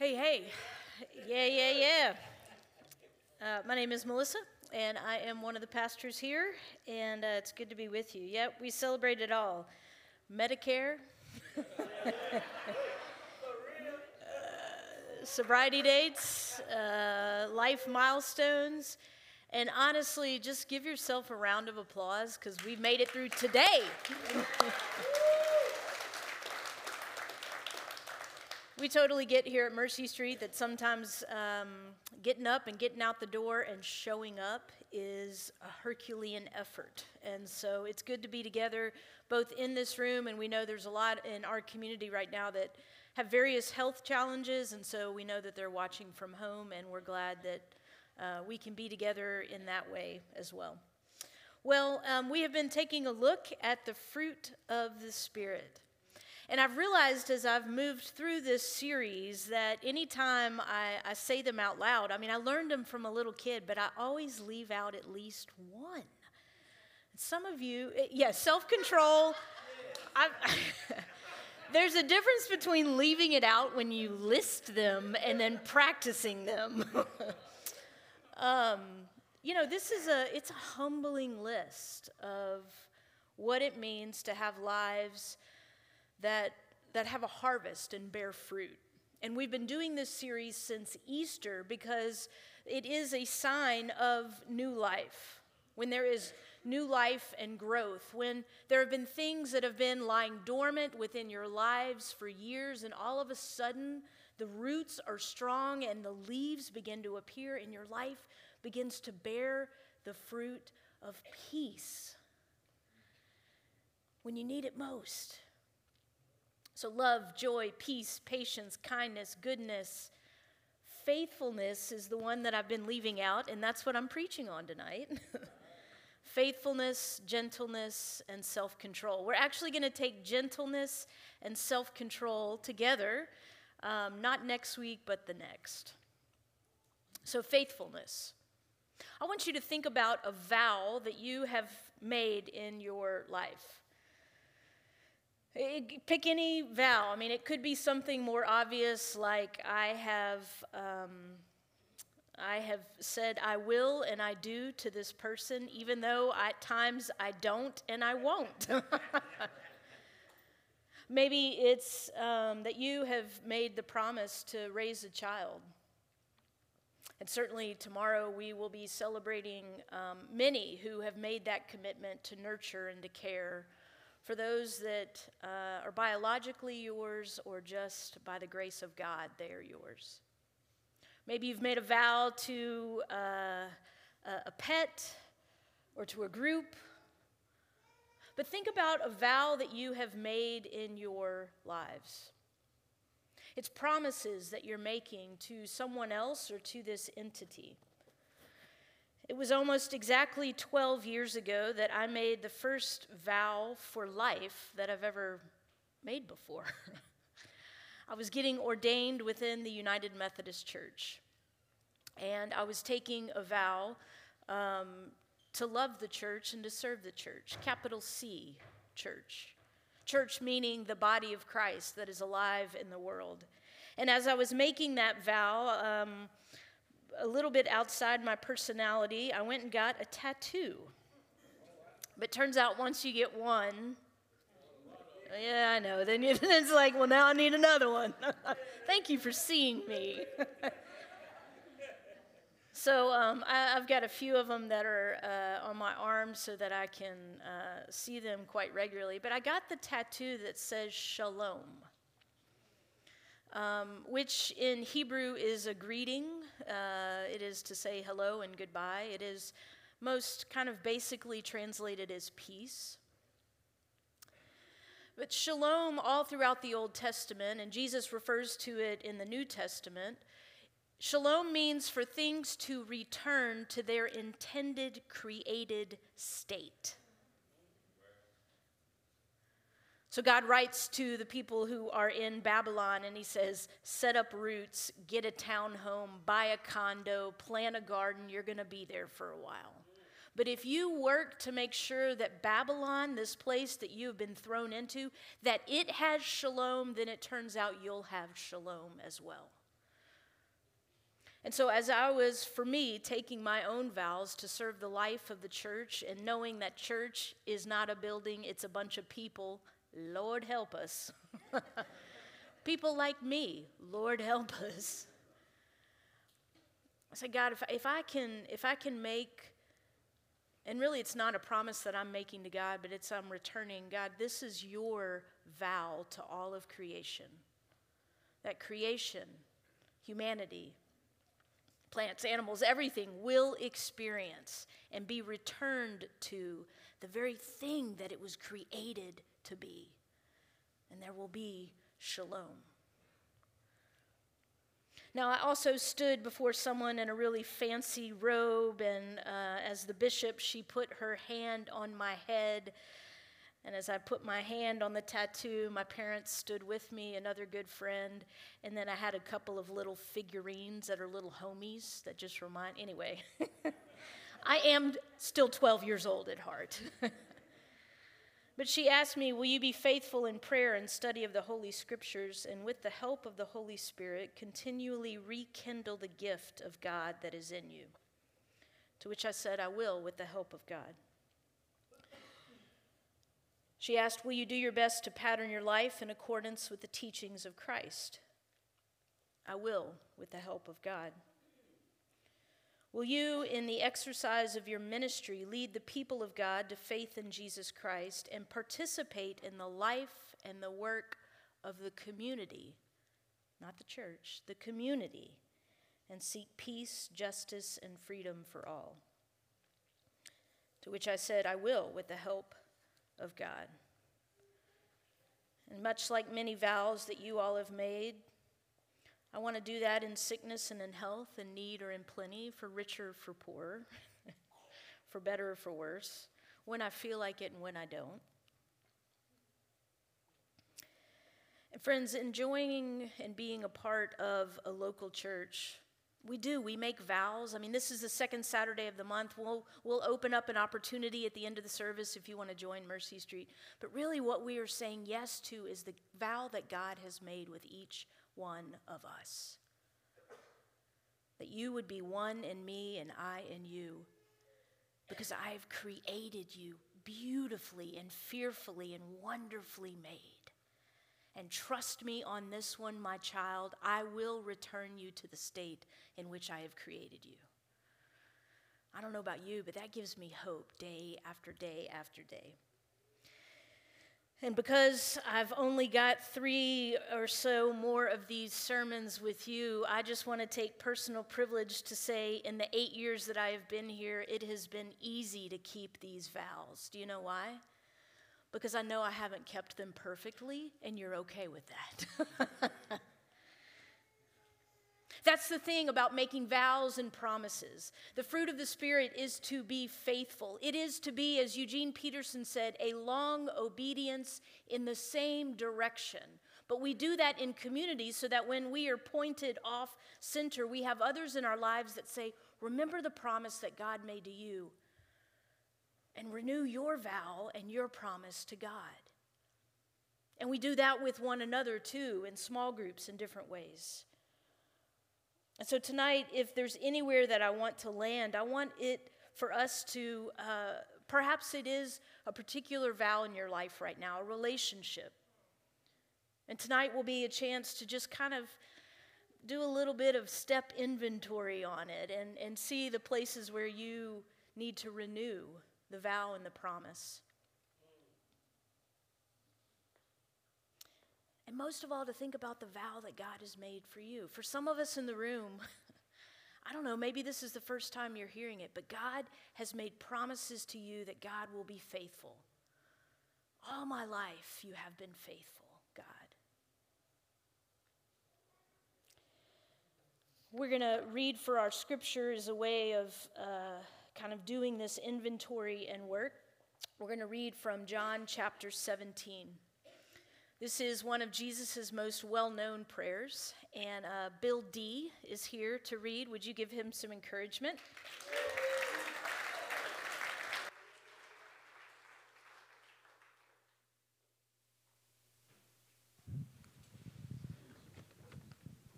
Hey, hey. Yeah, yeah, yeah. Uh, my name is Melissa, and I am one of the pastors here, and uh, it's good to be with you. Yep, we celebrate it all Medicare, uh, sobriety dates, uh, life milestones, and honestly, just give yourself a round of applause because we've made it through today. we totally get here at Mercy Street that sometimes um, getting up and getting out the door and showing up is a Herculean effort. And so it's good to be together both in this room, and we know there's a lot in our community right now that have various health challenges, and so we know that they're watching from home, and we're glad that uh, we can be together in that way as well. Well, um, we have been taking a look at the fruit of the Spirit. And I've realized as I've moved through this series that anytime I, I say them out loud, I mean, I learned them from a little kid, but I always leave out at least one. Some of you, yes, yeah, self control. there's a difference between leaving it out when you list them and then practicing them. um, you know, this is a it's a humbling list of what it means to have lives that, that have a harvest and bear fruit. And we've been doing this series since Easter because it is a sign of new life. When there is new life and growth, when there have been things that have been lying dormant within your lives for years, and all of a sudden the roots are strong and the leaves begin to appear, and your life begins to bear the fruit of peace when you need it most. So, love, joy, peace, patience, kindness, goodness, faithfulness is the one that I've been leaving out, and that's what I'm preaching on tonight. faithfulness, gentleness, and self control. We're actually going to take gentleness and self control together, um, not next week, but the next. So, faithfulness. I want you to think about a vow that you have made in your life. Pick any vow. I mean, it could be something more obvious, like I have, um, I have said I will and I do to this person, even though at times I don't and I won't. Maybe it's um, that you have made the promise to raise a child. And certainly tomorrow we will be celebrating um, many who have made that commitment to nurture and to care for those that uh, are biologically yours or just by the grace of God, they are yours. Maybe you've made a vow to uh, a pet or to a group. But think about a vow that you have made in your lives. It's promises that you're making to someone else or to this entity. It was almost exactly 12 years ago that I made the first vow for life that I've ever made before. I was getting ordained within the United Methodist Church, and I was taking a vow um, to love the church and to serve the church, capital C, church. Church meaning the body of Christ that is alive in the world. And as I was making that vow, um, a little bit outside my personality, I went and got a tattoo. But turns out once you get one, yeah, I know. Then it's like, well, now I need another one. Thank you for seeing me. so um, I, have got a few of them that are uh, on my arm so that I can uh, see them quite regularly. But I got the tattoo that says shalom um, which in Hebrew is a greeting. Uh, it is to say hello and goodbye. It is most kind of basically translated as peace. But shalom, all throughout the Old Testament, and Jesus refers to it in the New Testament, shalom means for things to return to their intended created state. So God writes to the people who are in Babylon and he says, Set up roots, get a town home, buy a condo, plant a garden. You're going to be there for a while. But if you work to make sure that Babylon, this place that you have been thrown into, that it has shalom, then it turns out you'll have shalom as well. And so, as I was, for me, taking my own vows to serve the life of the church and knowing that church is not a building, it's a bunch of people, Lord help us. people like me, Lord help us. I say, God, if, if, I can, if I can make, and really it's not a promise that I'm making to God, but it's I'm returning, God, this is your vow to all of creation. That creation, humanity, plants, animals, everything will experience and be returned to the very thing that it was created to be. And there will be shalom. Now, I also stood before someone in a really fancy robe, and uh, as the bishop, she put her hand on my head. And as I put my hand on the tattoo, my parents stood with me, another good friend, and then I had a couple of little figurines that are little homies that just remind. Anyway, I am still 12 years old at heart. But she asked me, Will you be faithful in prayer and study of the Holy Scriptures, and with the help of the Holy Spirit, continually rekindle the gift of God that is in you? To which I said, I will, with the help of God. She asked, Will you do your best to pattern your life in accordance with the teachings of Christ? I will, with the help of God. Will you, in the exercise of your ministry, lead the people of God to faith in Jesus Christ and participate in the life and the work of the community, not the church, the community, and seek peace, justice, and freedom for all? To which I said, I will, with the help of God. And much like many vows that you all have made, I want to do that in sickness and in health, in need or in plenty, for richer or for poorer, for better or for worse, when I feel like it and when I don't. And friends, enjoying and being a part of a local church, we do. We make vows. I mean, this is the second Saturday of the month. We'll, we'll open up an opportunity at the end of the service if you want to join Mercy Street. But really, what we are saying yes to is the vow that God has made with each one of us. That you would be one in me and I in you, because I've created you beautifully and fearfully and wonderfully made. And trust me on this one, my child, I will return you to the state in which I have created you. I don't know about you, but that gives me hope day after day after day. And because I've only got three or so more of these sermons with you, I just want to take personal privilege to say in the eight years that I have been here, it has been easy to keep these vows. Do you know why? Because I know I haven't kept them perfectly, and you're okay with that. That's the thing about making vows and promises. The fruit of the Spirit is to be faithful. It is to be, as Eugene Peterson said, a long obedience in the same direction. But we do that in communities so that when we are pointed off center, we have others in our lives that say, Remember the promise that God made to you, and renew your vow and your promise to God. And we do that with one another too, in small groups in different ways. And so tonight, if there's anywhere that I want to land, I want it for us to, uh, perhaps it is a particular vow in your life right now, a relationship. And tonight will be a chance to just kind of do a little bit of step inventory on it and, and see the places where you need to renew the vow and the promise. And most of all, to think about the vow that God has made for you. For some of us in the room, I don't know, maybe this is the first time you're hearing it, but God has made promises to you that God will be faithful. All my life, you have been faithful, God. We're going to read for our scripture as a way of uh, kind of doing this inventory and work. We're going to read from John chapter 17. This is one of Jesus' most well known prayers, and uh, Bill D is here to read. Would you give him some encouragement?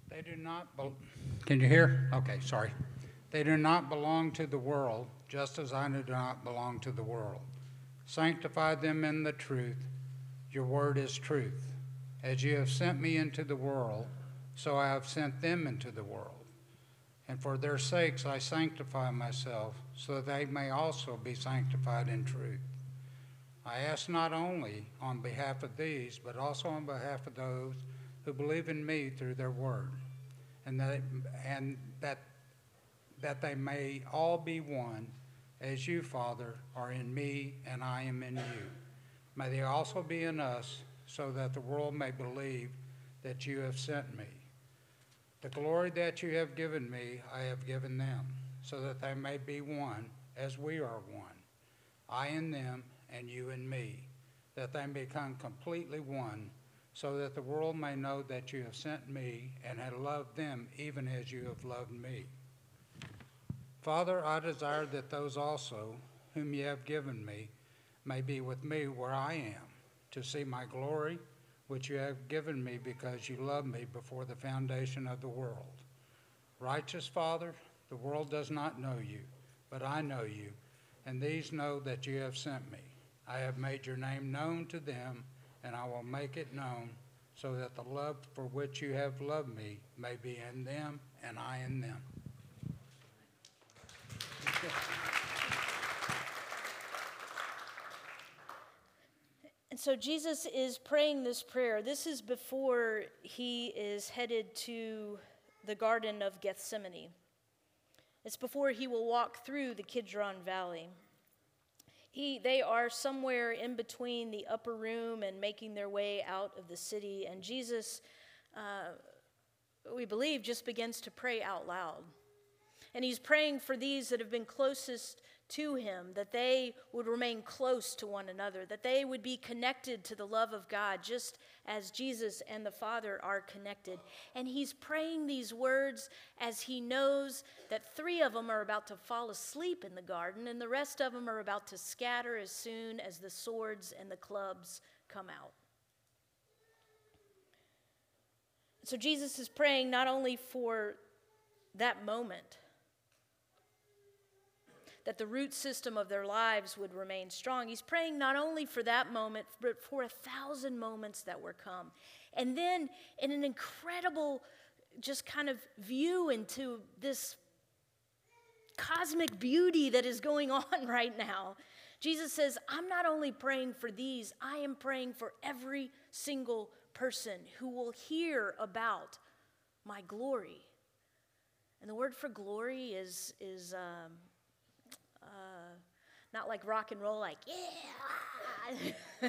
They do not, bel- can you hear? Okay, sorry. They do not belong to the world, just as I do not belong to the world. Sanctify them in the truth. Your word is truth. As you have sent me into the world, so I have sent them into the world. And for their sakes I sanctify myself, so that they may also be sanctified in truth. I ask not only on behalf of these, but also on behalf of those who believe in me through their word, and that, and that, that they may all be one, as you, Father, are in me and I am in you. May they also be in us, so that the world may believe that you have sent me. The glory that you have given me, I have given them, so that they may be one, as we are one. I in them, and you in me, that they may become completely one, so that the world may know that you have sent me and have loved them even as you have loved me. Father, I desire that those also whom you have given me may be with me where I am, to see my glory, which you have given me because you loved me before the foundation of the world. Righteous Father, the world does not know you, but I know you, and these know that you have sent me. I have made your name known to them, and I will make it known, so that the love for which you have loved me may be in them and I in them. And so Jesus is praying this prayer. This is before he is headed to the Garden of Gethsemane. It's before he will walk through the Kidron Valley. He, they are somewhere in between the upper room and making their way out of the city. And Jesus, uh, we believe, just begins to pray out loud. And he's praying for these that have been closest to him, that they would remain close to one another, that they would be connected to the love of God, just as Jesus and the Father are connected. And he's praying these words as he knows that three of them are about to fall asleep in the garden, and the rest of them are about to scatter as soon as the swords and the clubs come out. So Jesus is praying not only for that moment, that the root system of their lives would remain strong. He's praying not only for that moment, but for a thousand moments that were come. And then, in an incredible, just kind of view into this cosmic beauty that is going on right now, Jesus says, I'm not only praying for these, I am praying for every single person who will hear about my glory. And the word for glory is, is um, not like rock and roll, like, yeah.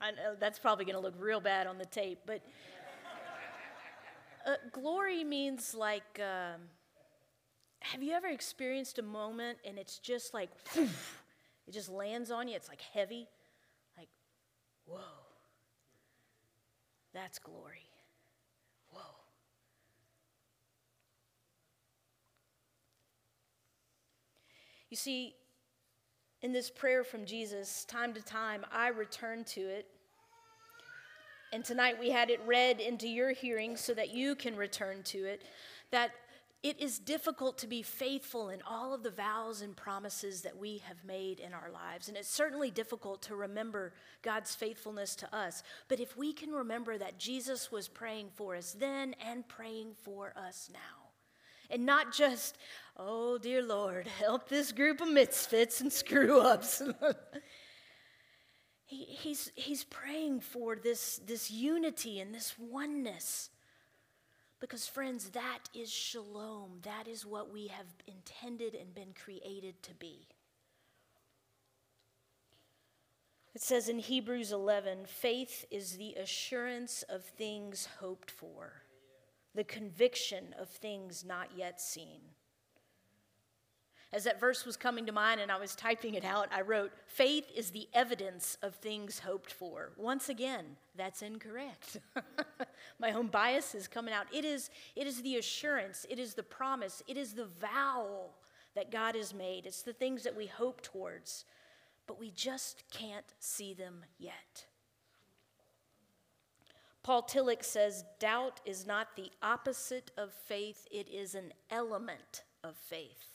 I know that's probably going to look real bad on the tape, but uh, glory means like, um, have you ever experienced a moment and it's just like, it just lands on you? It's like heavy. Like, whoa, that's glory. Whoa. You see, in this prayer from Jesus, time to time, I return to it. And tonight we had it read into your hearing so that you can return to it. That it is difficult to be faithful in all of the vows and promises that we have made in our lives. And it's certainly difficult to remember God's faithfulness to us. But if we can remember that Jesus was praying for us then and praying for us now, and not just, oh, dear Lord, help this group of misfits and screw ups. he, he's, he's praying for this, this unity and this oneness. Because, friends, that is shalom. That is what we have intended and been created to be. It says in Hebrews 11 faith is the assurance of things hoped for the conviction of things not yet seen. As that verse was coming to mind and I was typing it out, I wrote, Faith is the evidence of things hoped for. Once again, that's incorrect. My own bias is coming out. It is, it is the assurance, it is the promise, it is the vow that God has made. It's the things that we hope towards, but we just can't see them yet. Paul Tillich says, Doubt is not the opposite of faith, it is an element of faith.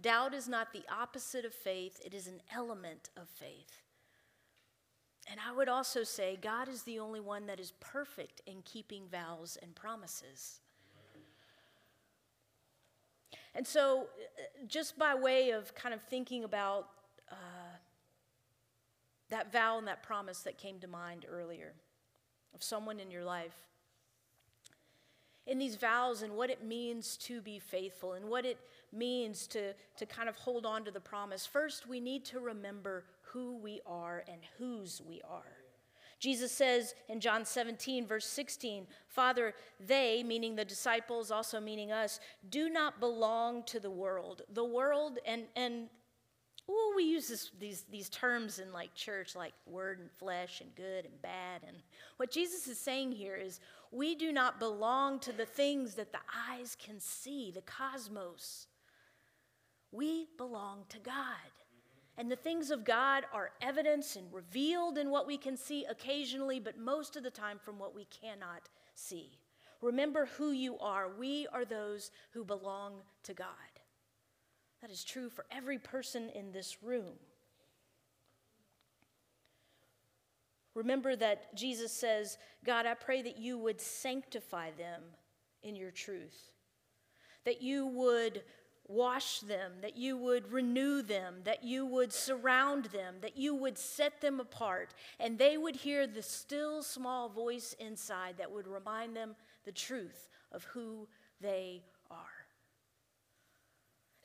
Doubt is not the opposite of faith, it is an element of faith. And I would also say, God is the only one that is perfect in keeping vows and promises. And so, uh, just by way of kind of thinking about uh, that vow and that promise that came to mind earlier of someone in your life. In these vows and what it means to be faithful and what it means to, to kind of hold on to the promise, first we need to remember who we are and whose we are. Jesus says in John 17, verse 16, Father, they, meaning the disciples, also meaning us, do not belong to the world. The world, and, and Ooh, we use this, these, these terms in like church, like word and flesh and good and bad. And what Jesus is saying here is we do not belong to the things that the eyes can see, the cosmos. We belong to God. And the things of God are evidence and revealed in what we can see occasionally, but most of the time from what we cannot see. Remember who you are. We are those who belong to God. That is true for every person in this room. Remember that Jesus says, God, I pray that you would sanctify them in your truth, that you would wash them, that you would renew them, that you would surround them, that you would set them apart, and they would hear the still small voice inside that would remind them the truth of who they are.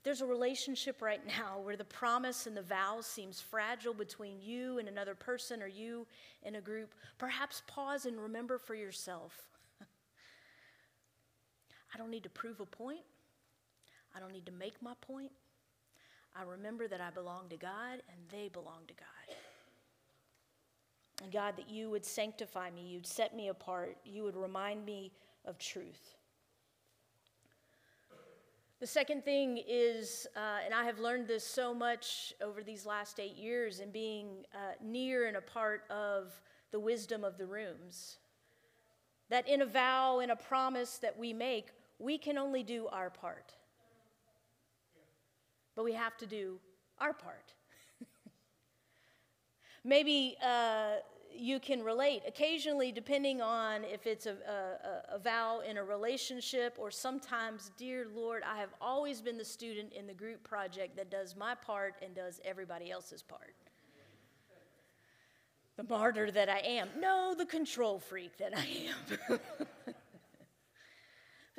There's a relationship right now where the promise and the vow seems fragile between you and another person or you and a group. Perhaps pause and remember for yourself. I don't need to prove a point. I don't need to make my point. I remember that I belong to God and they belong to God. And God, that you would sanctify me, you'd set me apart, you would remind me of truth. The second thing is, uh, and I have learned this so much over these last eight years in being uh, near and a part of the wisdom of the rooms, that in a vow, in a promise that we make, we can only do our part. But we have to do our part. Maybe uh, you can relate. Occasionally, depending on if it's a, a, a, vow in a relationship, or sometimes, dear Lord, I have always been the student in the group project that does my part and does everybody else's part. The martyr that I am. No, the control freak that I am. but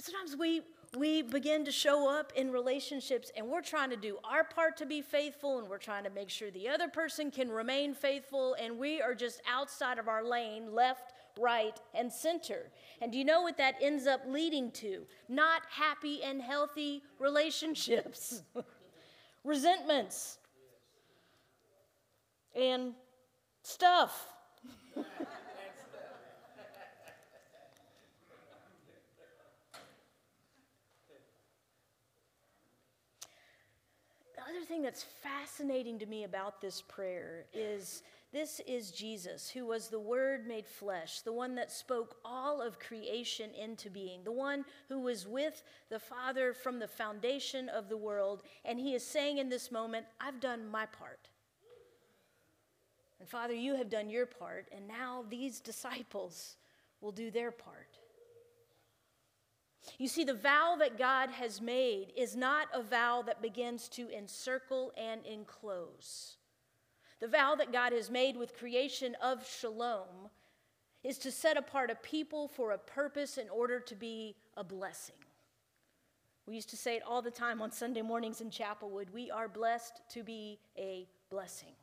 sometimes we, we begin to show up in relationships and we're trying to do our part to be faithful and we're trying to make sure the other person can remain faithful and we are just outside of our lane, left, right, and center. And do you know what that ends up leading to? Not happy and healthy relationships, resentments, and stuff. other thing that's fascinating to me about this prayer is this is Jesus, who was the Word made flesh, the one that spoke all of creation into being, the one who was with the Father from the foundation of the world. And he is saying in this moment, I've done my part. And Father, you have done your part, and now these disciples will do their part. You see, the vow that God has made is not a vow that begins to encircle and enclose. The vow that God has made with creation of shalom is to set apart a people for a purpose in order to be a blessing. We used to say it all the time on Sunday mornings in Chapelwood we are blessed to be a blessing.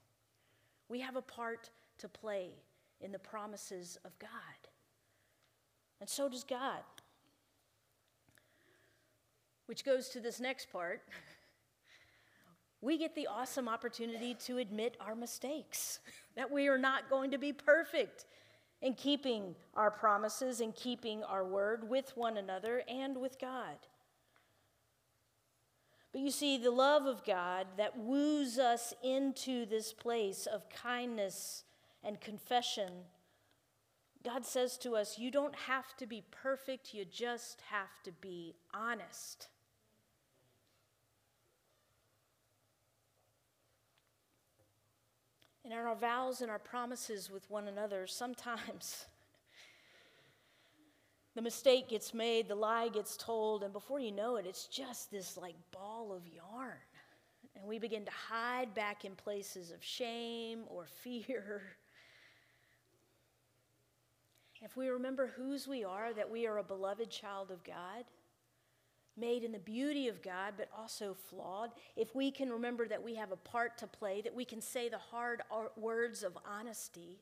We have a part to play in the promises of God. And so does God. Which goes to this next part. We get the awesome opportunity to admit our mistakes, that we are not going to be perfect in keeping our promises and keeping our word with one another and with God. But you see, the love of God that woos us into this place of kindness and confession God says to us, You don't have to be perfect, you just have to be honest. And in our vows and our promises with one another, sometimes the mistake gets made, the lie gets told, and before you know it, it's just this like ball of yarn. And we begin to hide back in places of shame or fear. If we remember whose we are, that we are a beloved child of God, made in the beauty of God, but also flawed, if we can remember that we have a part to play, that we can say the hard words of honesty,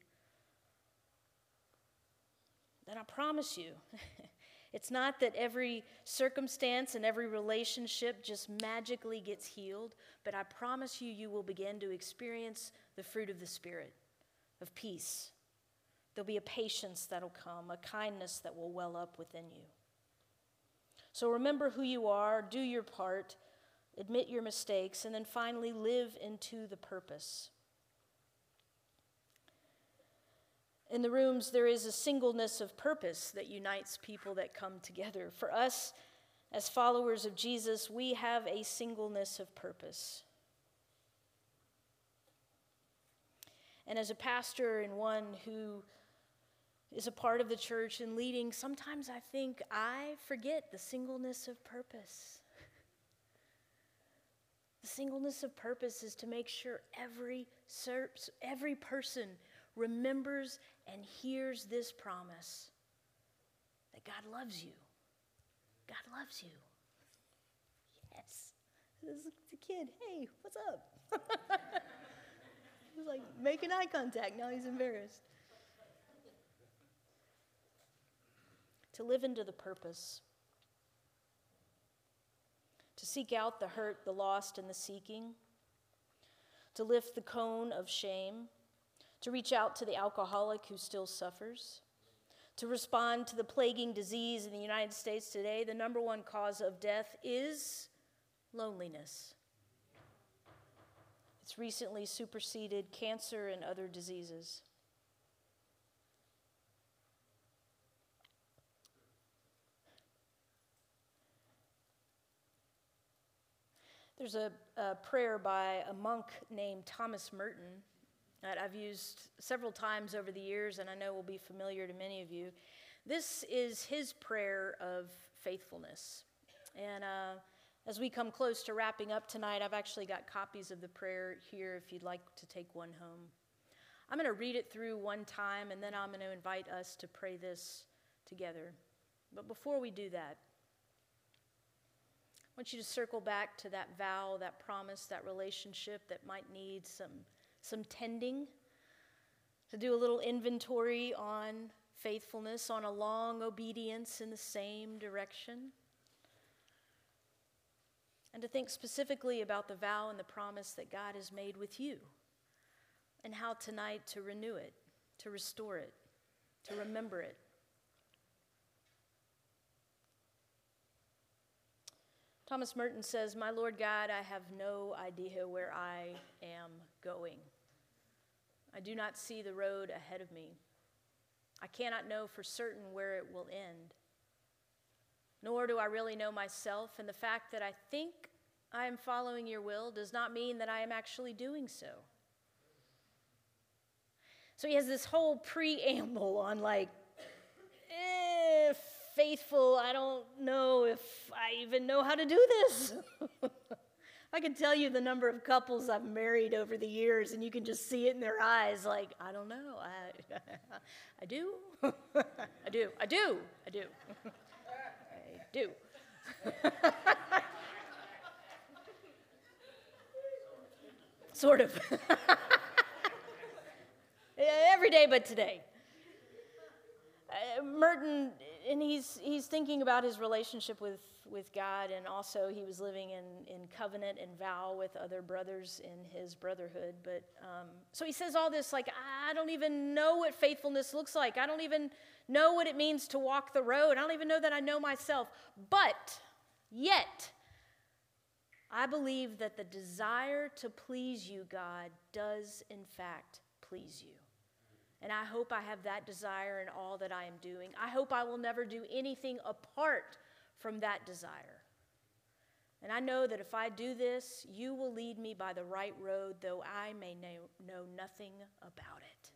then I promise you, it's not that every circumstance and every relationship just magically gets healed, but I promise you, you will begin to experience the fruit of the Spirit of peace. There'll be a patience that'll come, a kindness that will well up within you. So remember who you are, do your part, admit your mistakes, and then finally live into the purpose. In the rooms, there is a singleness of purpose that unites people that come together. For us, as followers of Jesus, we have a singleness of purpose. And as a pastor and one who is a part of the church and leading, sometimes I think I forget the singleness of purpose. The singleness of purpose is to make sure every, every person remembers and hears this promise that God loves you. God loves you. Yes. This is a kid. Hey, what's up? he's like making eye contact. Now he's embarrassed. To live into the purpose. To seek out the hurt, the lost, and the seeking. To lift the cone of shame to reach out to the alcoholic who still suffers, to respond to the plaguing disease in the United States today. The number one cause of death is loneliness. It's recently superseded cancer and other diseases. There's a, a, prayer by a monk named Thomas Merton that I've used several times over the years and I know will be familiar to many of you. This is his prayer of faithfulness. And uh, as we come close to wrapping up tonight, I've actually got copies of the prayer here if you'd like to take one home. I'm going to read it through one time and then I'm going to invite us to pray this together. But before we do that, I want you to circle back to that vow, that promise, that relationship that might need some some tending, to do a little inventory on faithfulness, on a long obedience in the same direction, and to think specifically about the vow and the promise that God has made with you, and how tonight to renew it, to restore it, to remember it. Thomas Merton says, My Lord God, I have no idea where I am going. I do not see the road ahead of me. I cannot know for certain where it will end. Nor do I really know myself, and the fact that I think I am following your will does not mean that I am actually doing so. So he has this whole preamble on, like, faithful. I don't know if I even know how to do this. I can tell you the number of couples I've married over the years, and you can just see it in their eyes like, I don't know. I, I do. I do. I do. I do. I do. sort of. Every day but today. Uh, Merton, and he's, he's thinking about his relationship with with God, and also he was living in, in covenant and vow with other brothers in his brotherhood. But um, so he says all this like, I don't even know what faithfulness looks like. I don't even know what it means to walk the road. I don't even know that I know myself. But yet, I believe that the desire to please you, God, does in fact please you. And I hope I have that desire in all that I am doing. I hope I will never do anything apart from that desire. And I know that if I do this, you will lead me by the right road, though I may know, know nothing about it.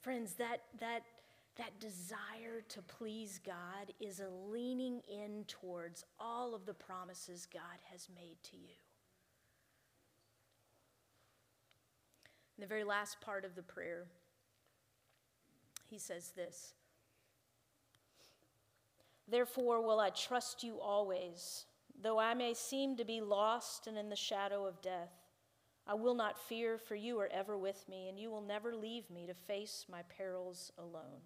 Friends, that, that, that desire to please God is a leaning in towards all of the promises God has made to you. In the very last part of the prayer, he says this Therefore, will I trust you always, though I may seem to be lost and in the shadow of death. I will not fear, for you are ever with me, and you will never leave me to face my perils alone.